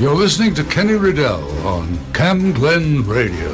You're listening to Kenny Riddell on Camglen Radio.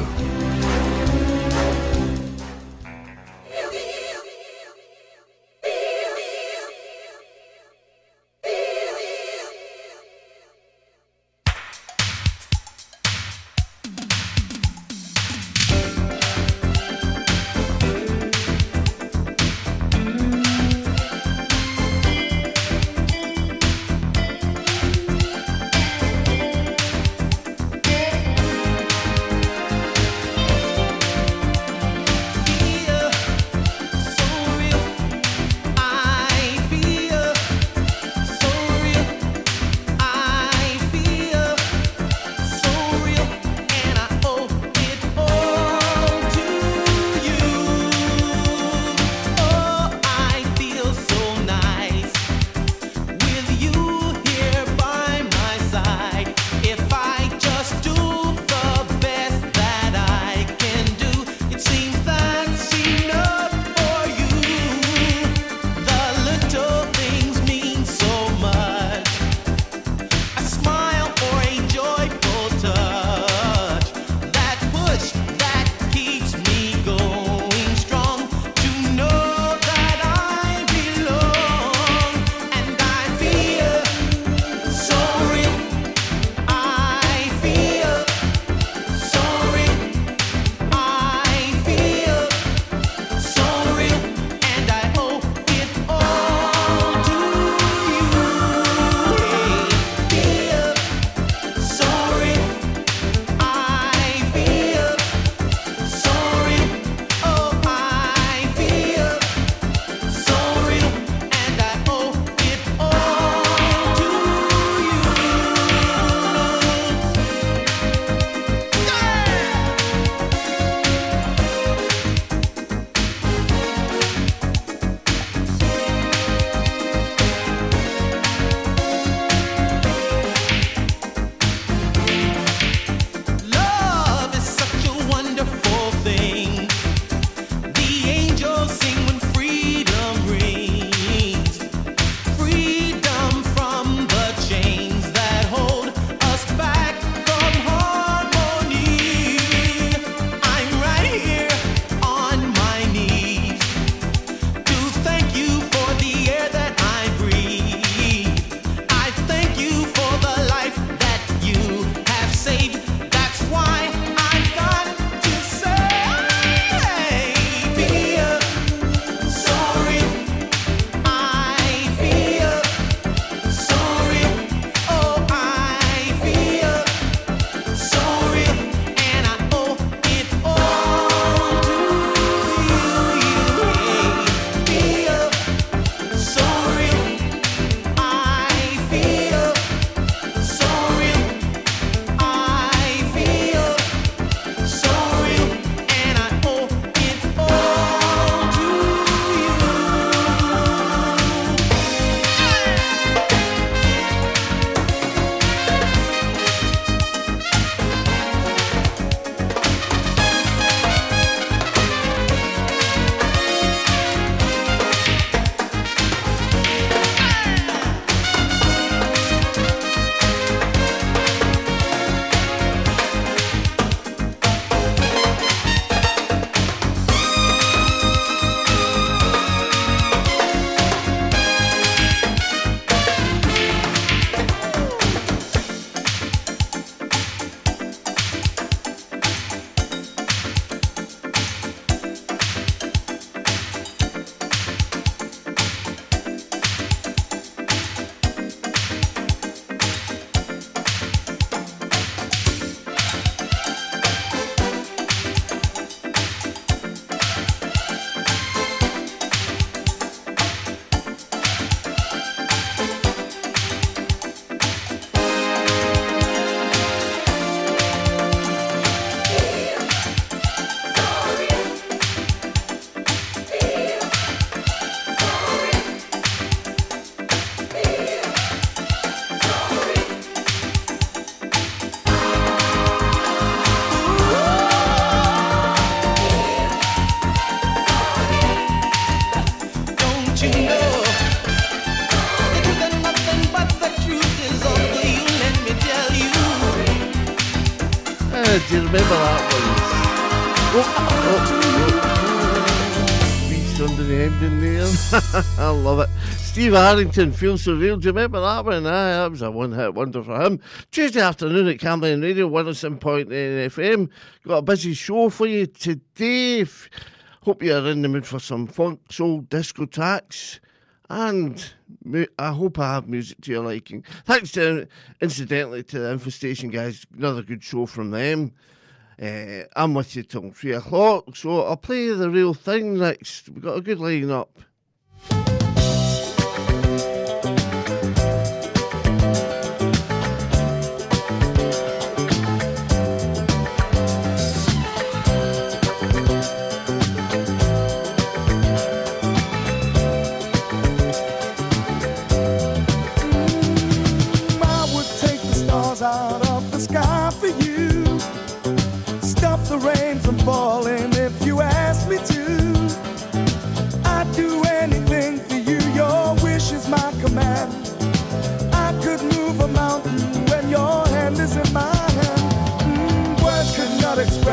Steve Arrington feels so real. Do you remember that one? Aye, that was a one hit wonder for him. Tuesday afternoon at Camglen Radio, Winnerson oh Point FM. Got a busy show for you today. Hope you're in the mood for some funk, soul, disco tracks. And I hope I have music to your liking. Thanks, to, incidentally, to the Infestation guys. Another good show from them. Uh, I'm with you till three o'clock, so I'll play the real thing next. We've got a good line up.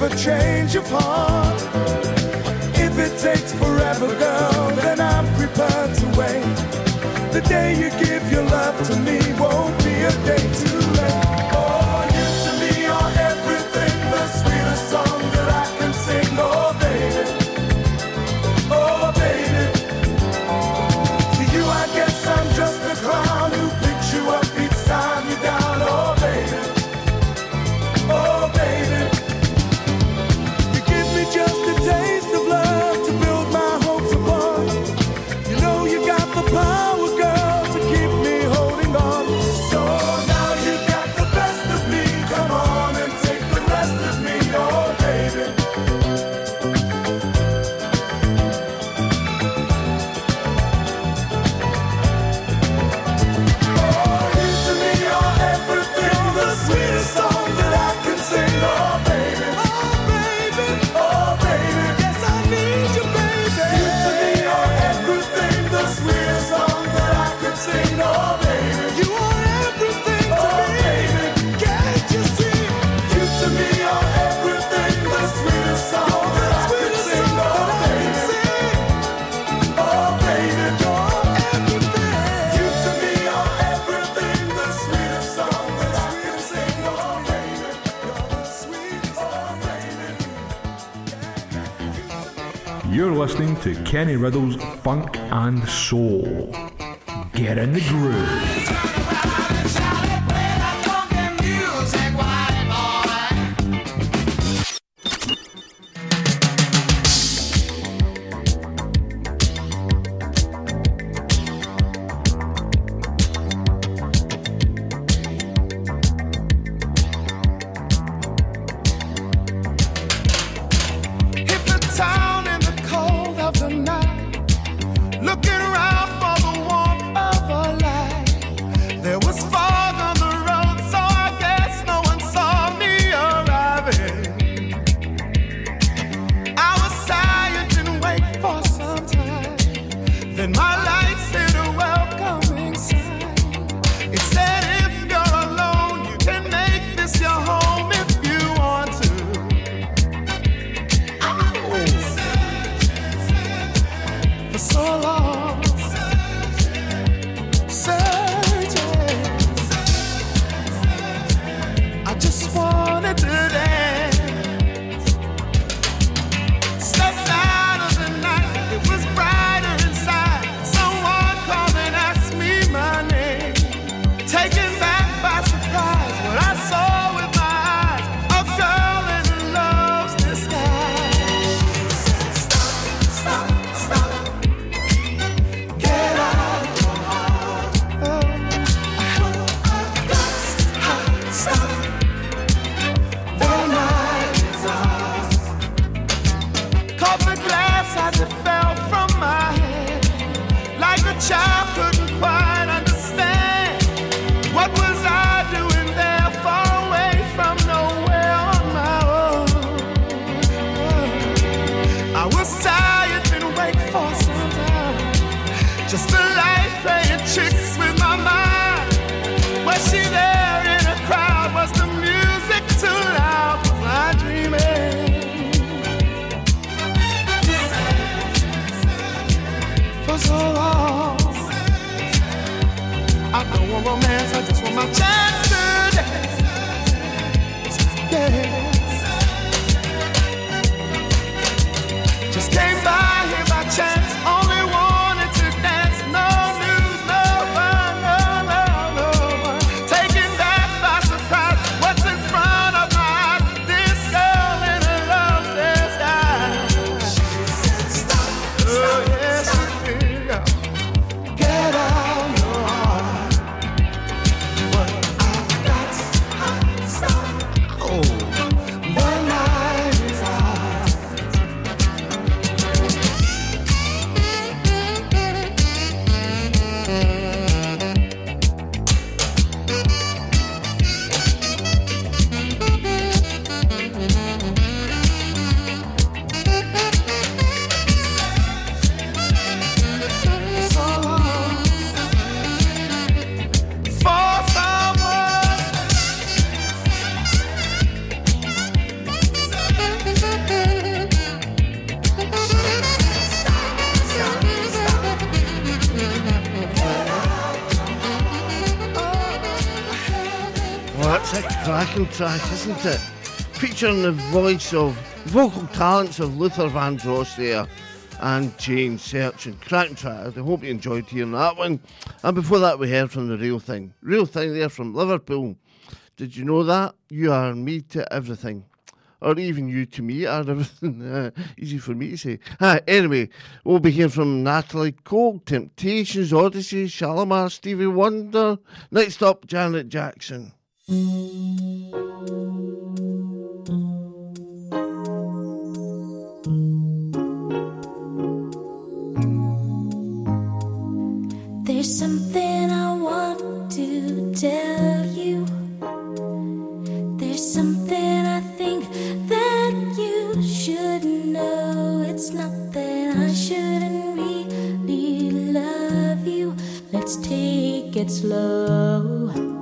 never change of heart. If it takes forever, girl, then I'm prepared to wait. The day you give your love to me won't be a day too to Kenny Riddell's Funk and Soul. Get in the groove. Track, isn't it? Featuring the voice of vocal talents of Luther Vandross there and Change Search and cracking track. I hope you enjoyed hearing that one. And before that, we heard from the Real Thing. Real Thing there from Liverpool. Did you know that? You are me to everything. Or even you to me are everything. Uh, easy for me to say. Ah, anyway, we'll be hearing from Natalie Cole, Temptations, Odyssey, Shalimar, Stevie Wonder. Next up, Janet Jackson. There's something I want to tell you. There's something I think that you should know. It's not that I shouldn't really love you. Let's take it slow.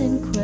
and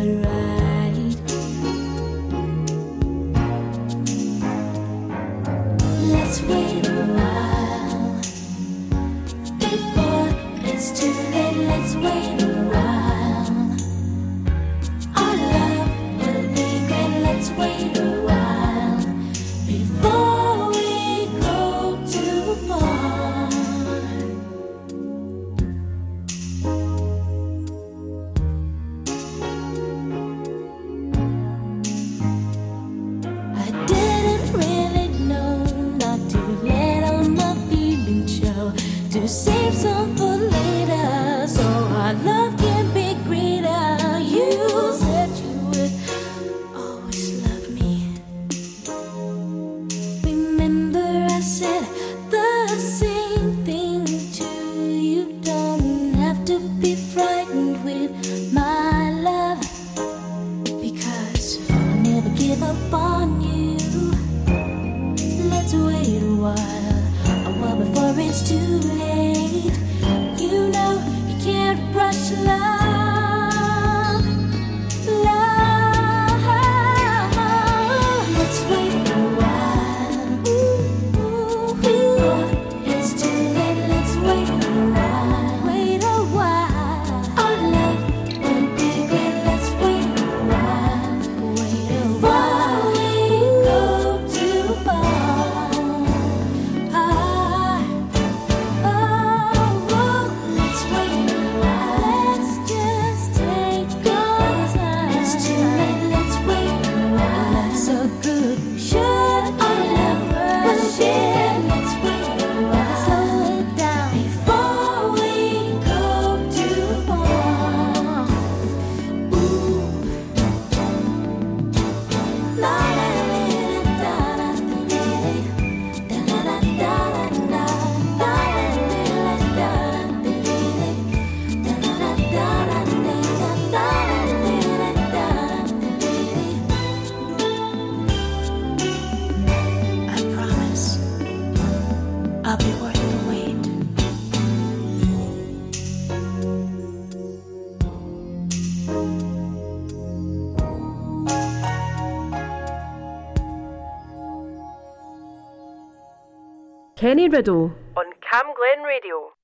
Kenny Riddell. on Cam Glen Radio.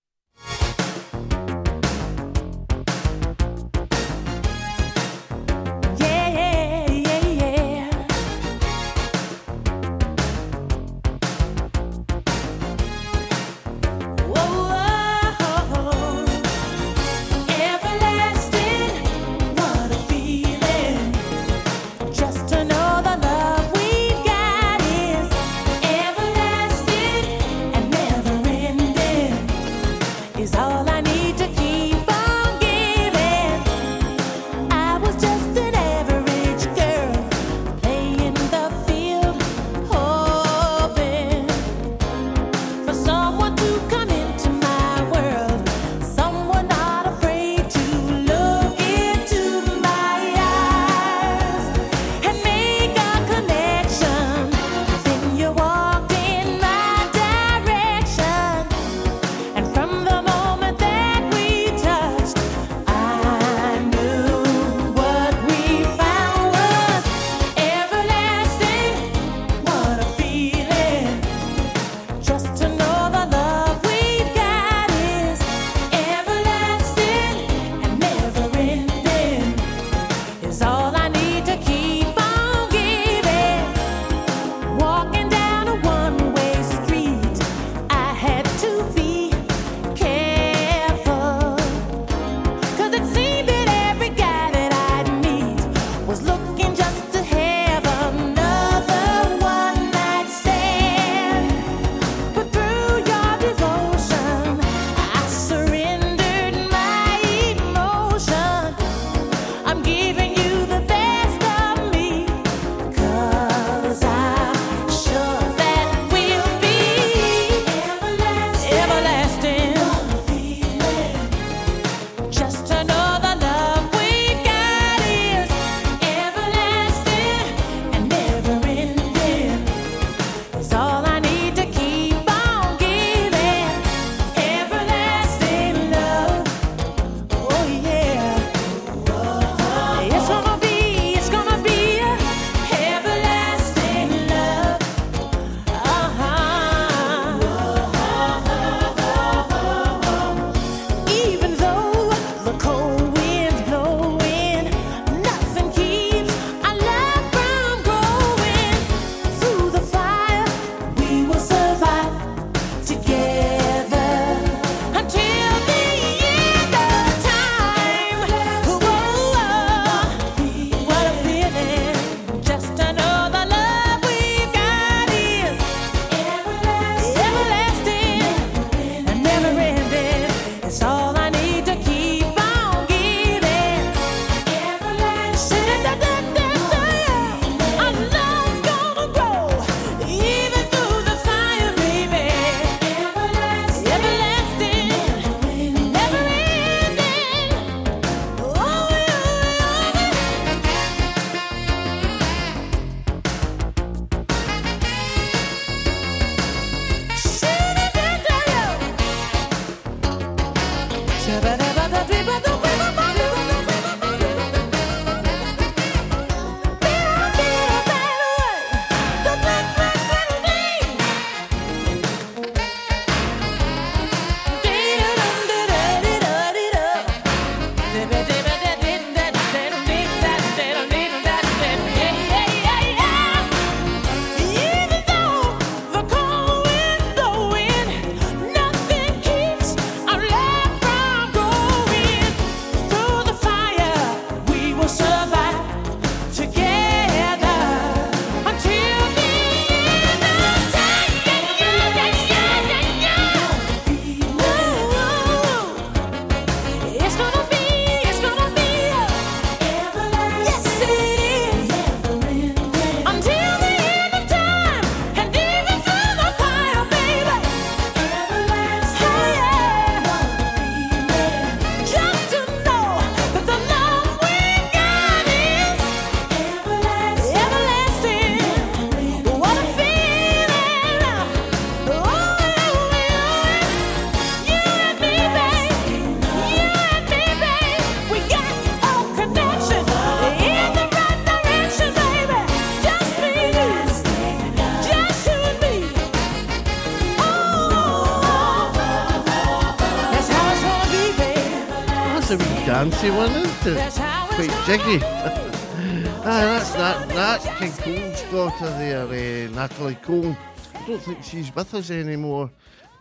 Wee dancey one, isn't it? That's how it's Quite jiggy. ah, that's Nat, Nat King Cole's daughter there, uh, Natalie Cole. I don't think she's with us anymore.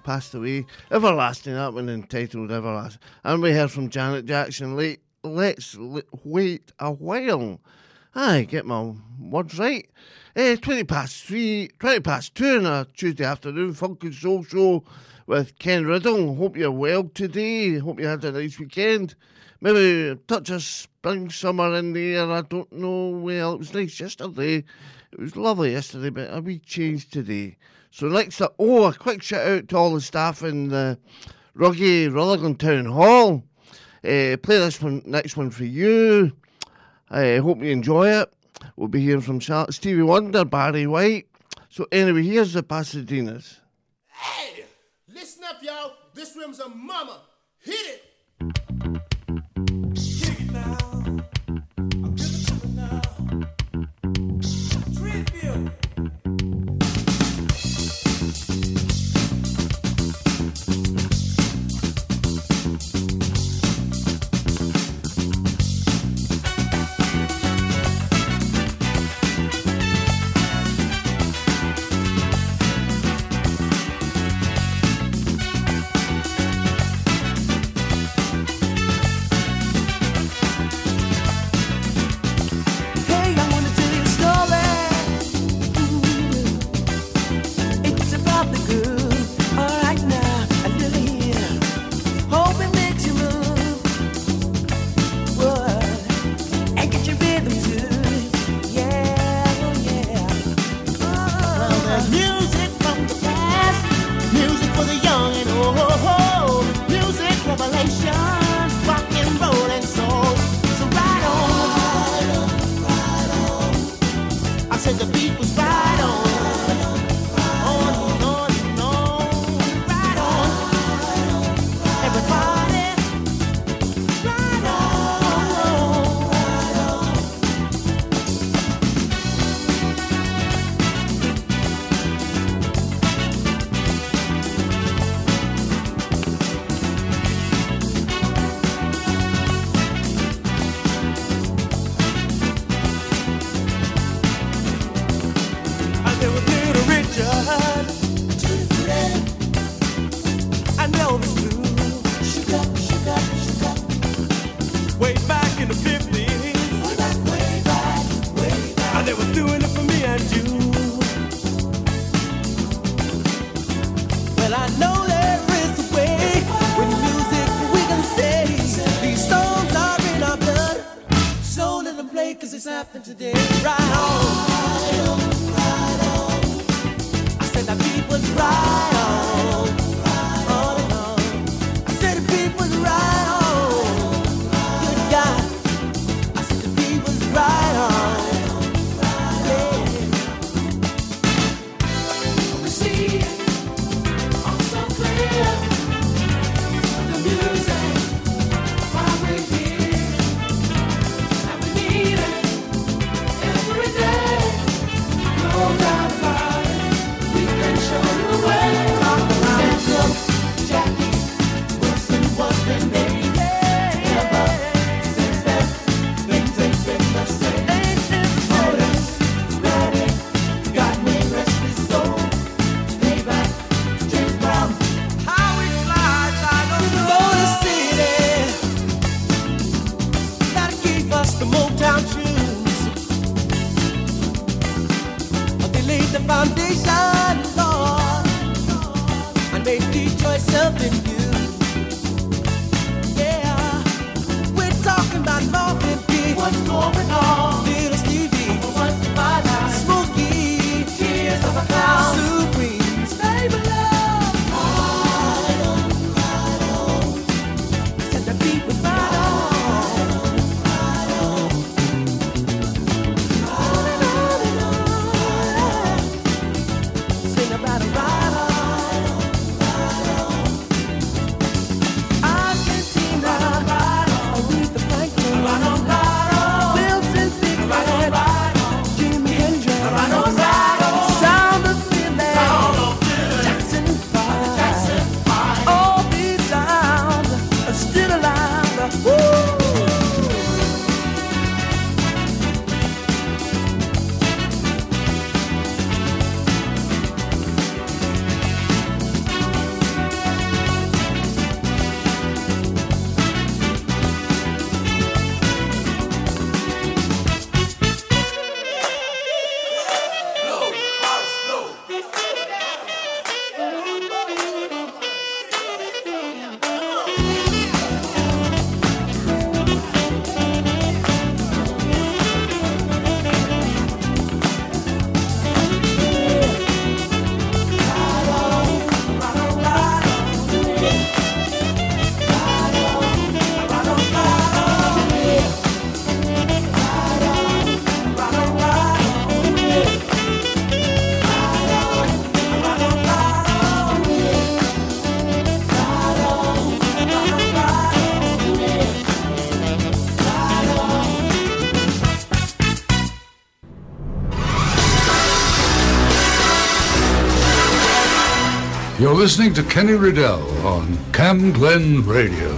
Passed away. Everlasting, that one entitled Everlasting. And we heard from Janet Jackson. Late, let's wait a while. I get my words right. Eh, 20 past 3, 20 past 2 on a Tuesday afternoon, Funk and Soul Show with Ken Riddell. Hope you're well today. Hope you had a nice weekend. Maybe touch of spring, summer in the air. I don't know. Well, it was nice yesterday. It was lovely yesterday, but a wee change today. So next up, oh, a quick shout out to all the staff in the Ruggie Rutherglen Town Hall. Uh, play this one, next one for you. I hope you enjoy it. We'll be hearing from Stevie Wonder, Barry White. So anyway, here's the Pasadenas. Hey, listen up, y'all. This room's a mama. Hit it. Listening to Kenny Riddell on Camglen Radio.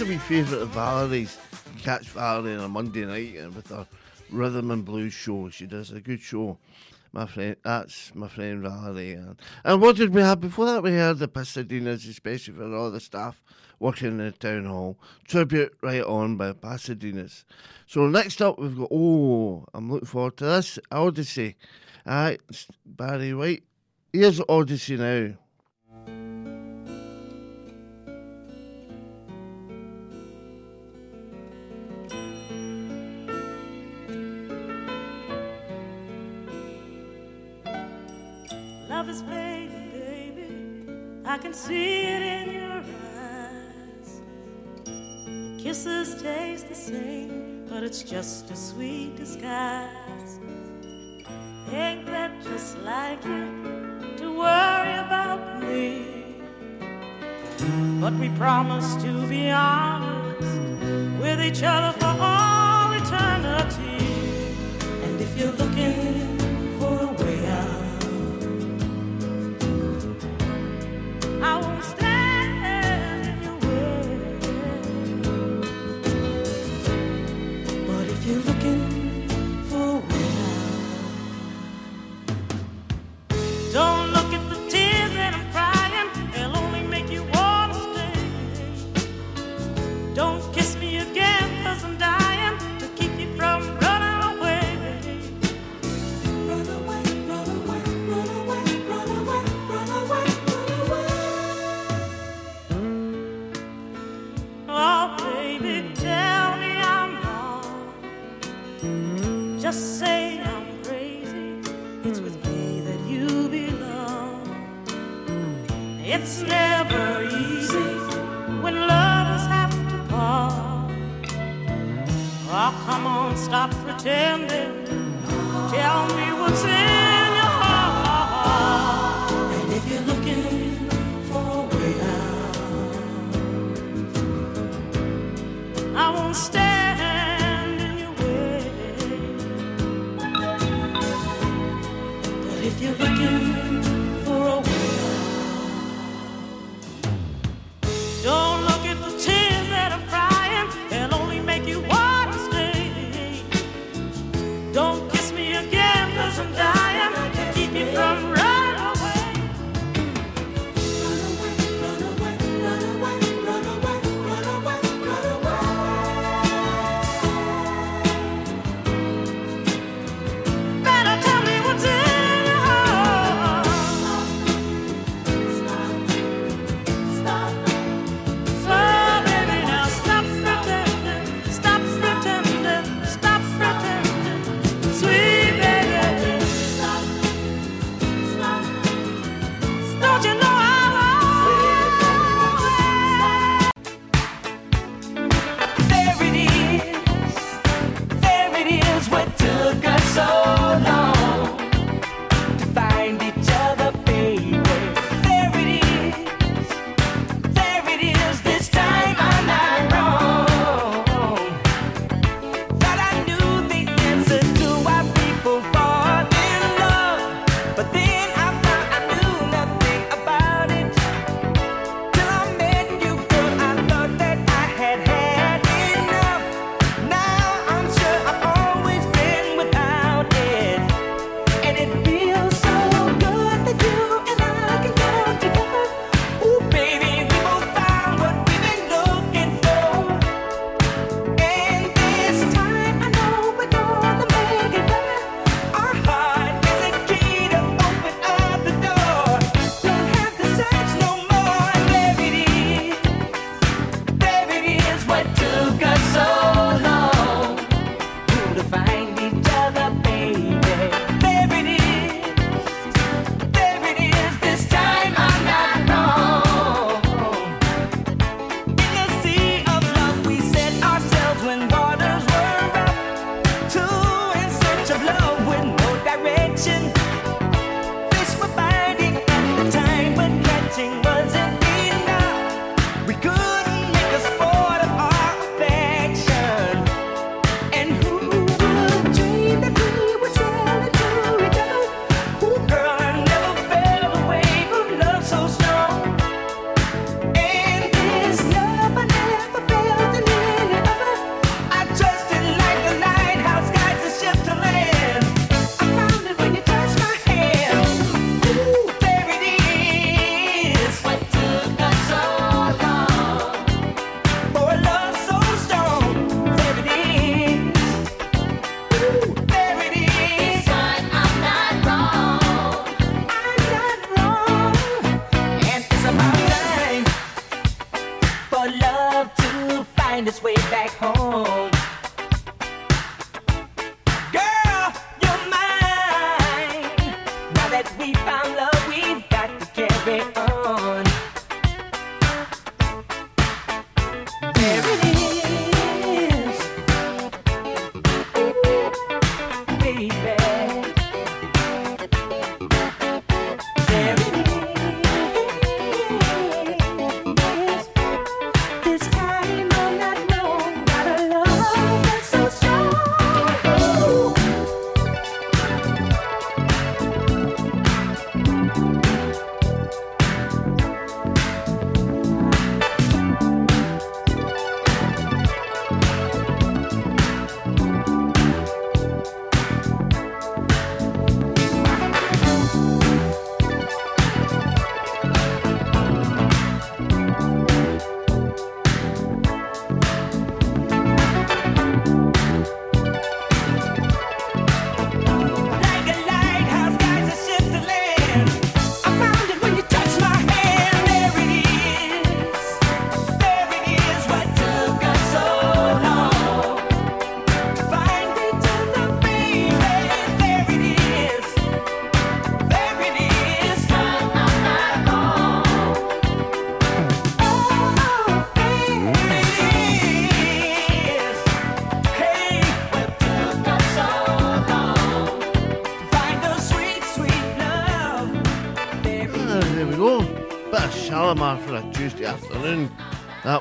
That's a favourite of Valerie's. Catch Valerie on a Monday night and with her rhythm and blues show. She does a good show. My friend, that's my friend Valerie. And, what did we have before that? We had the Pasadenas, especially for all the staff working in the town hall. Tribute right on by Pasadenas. So next up, we've got, oh, I'm looking forward to this Odyssey. Aye, it's Barry White. Here's Odyssey now. Love is fading, baby. I can see it in your eyes. Kisses taste the same, but it's just a sweet disguise. Ain't that just like you to worry about me? But we promise to be honest with each other for all eternity. And if you're looking But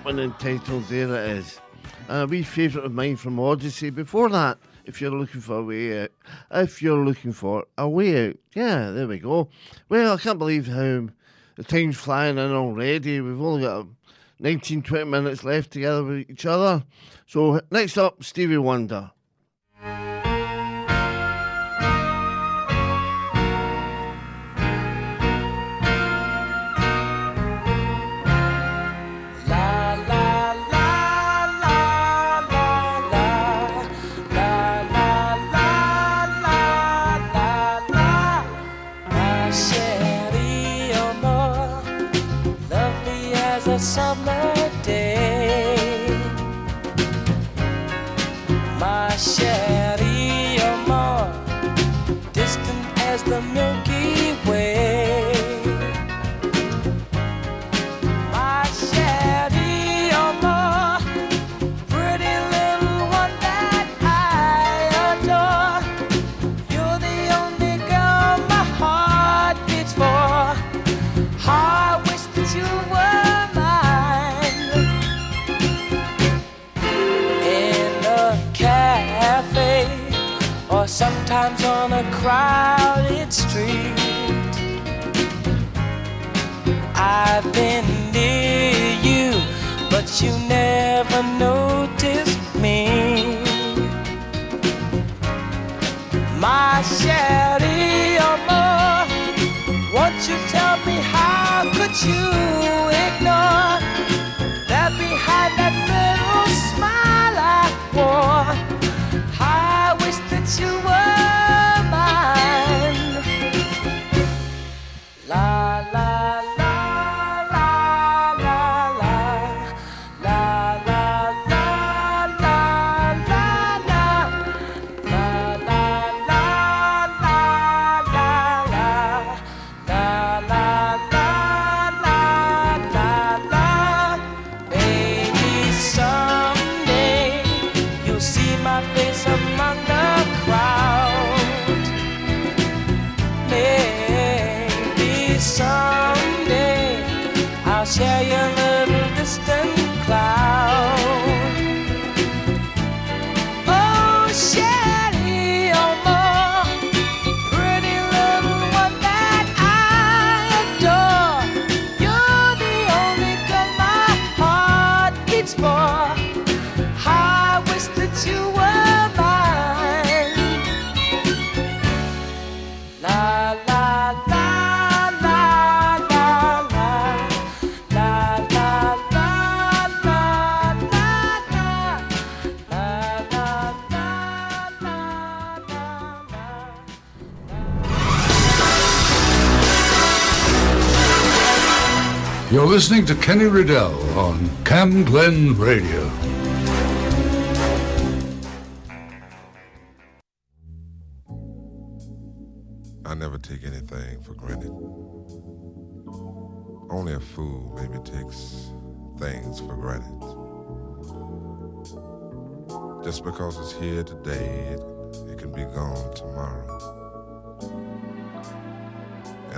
one entitled There It Is. And a wee favourite of mine from Odyssey before that, if you're looking for a way out. If you're looking for a way out. Yeah, there we go. Well, I can't believe how the time's flying in already. We've only got 19, 20 minutes left together with each other. So next up, Stevie Wonder. My day. My share. crowded street. I've been near you, but you never noticed me. My Shelly oh, won't you tell me how could you ignore? listening to Kenny Riddell on Cam Glen Radio. I never take anything for granted. Only a fool maybe takes things for granted. Just because it's here today, it, it can be gone tomorrow.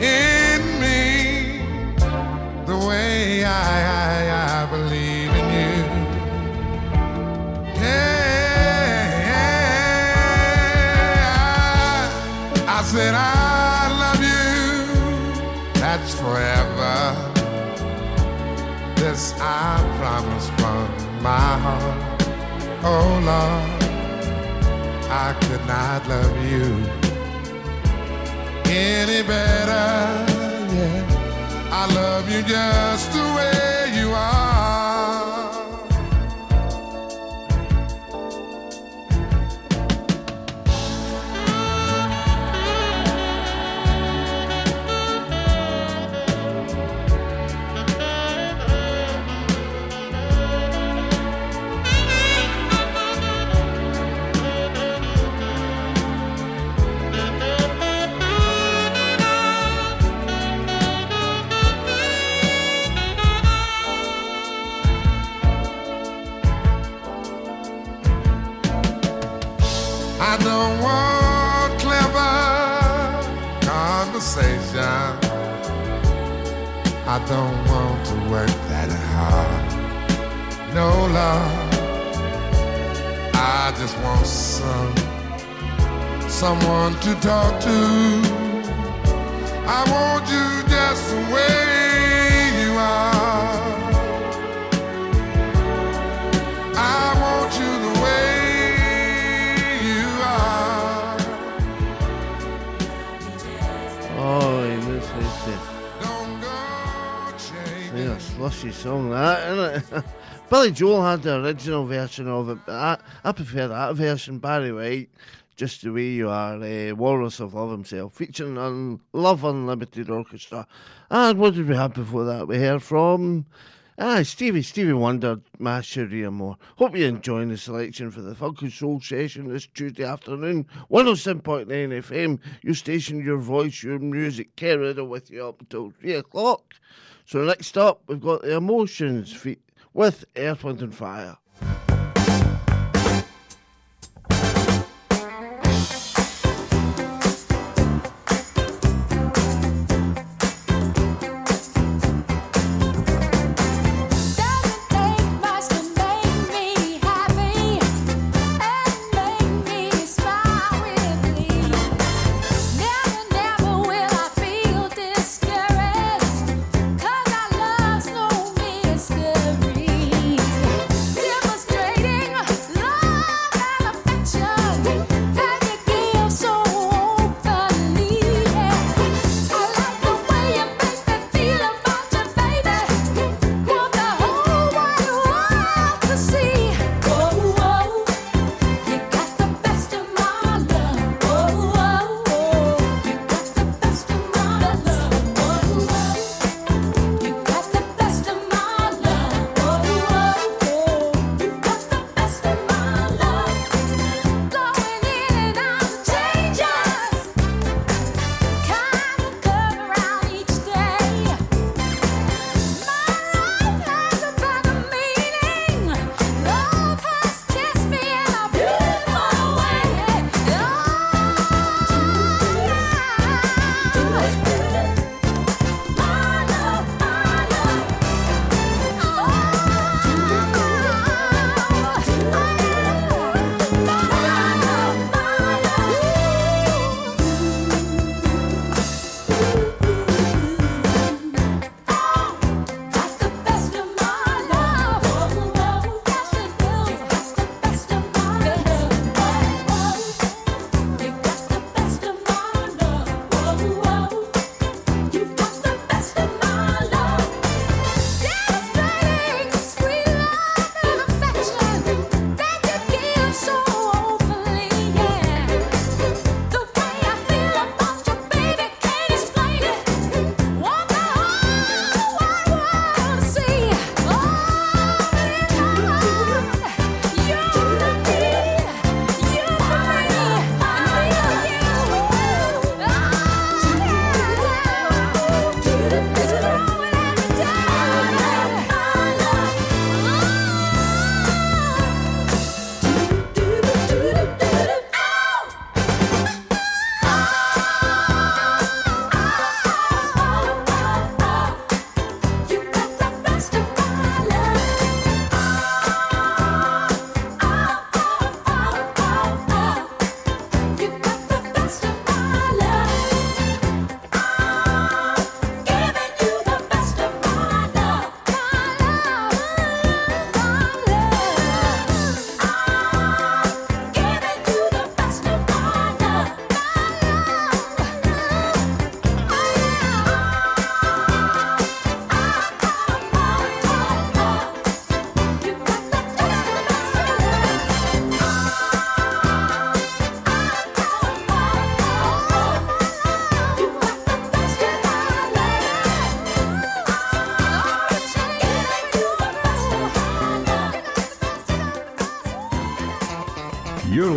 in me the way I, I, I believe in you? Yeah, I, I said I love you. That's forever. This I promise from my heart. Oh Lord. I could not love you any better. Yeah, I love you just the way love. I just want some someone to talk to. I want you just the way you are. I want you the way you are. Oh, he to sing. Don't go Sing a slushy song, that, isn't it? Billy Joel had the original version of it, but I, I prefer that version. Barry White, Just the Way You Are, uh, Walrus of Love himself, featuring on Love Unlimited Orchestra. And what did we have before that? We heard from Ah, Stevie, Stevie Wonder, my Sharia Moore. Hope you're enjoying the selection for the Funk and Soul session this Tuesday afternoon. 107.9 FM, your station, your voice, your music. Kerriddle with you up until 3 o'clock. So next up, we've got the Emotions fe- with Earth, Wind and Fire.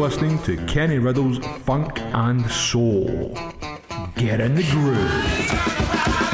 Listening to Kenny Riddle's Funk and Soul. Get in the groove.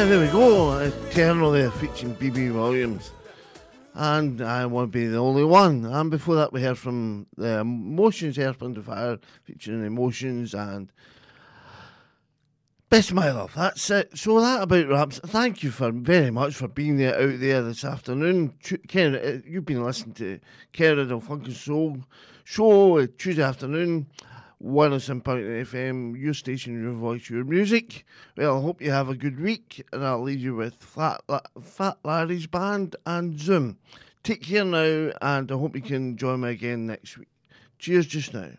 Ah, there we go. Eternal there featuring BB Williams. And I won't be the only one. And before that, we heard from the Emotions Wind and Fire featuring Emotions and Best of My Love. That's it. So that about wraps. Thank you for very much for being there out there this afternoon. Ken, uh, you've been listening to Kerry the Funk and Soul show uh, Tuesday afternoon. 107.8 FM, your station, your voice, your music. Well, I hope you have a good week, and I'll leave you with Fat, Fat Larry's Band and Zoom. Take care now, and I hope you can join me again next week. Cheers just now.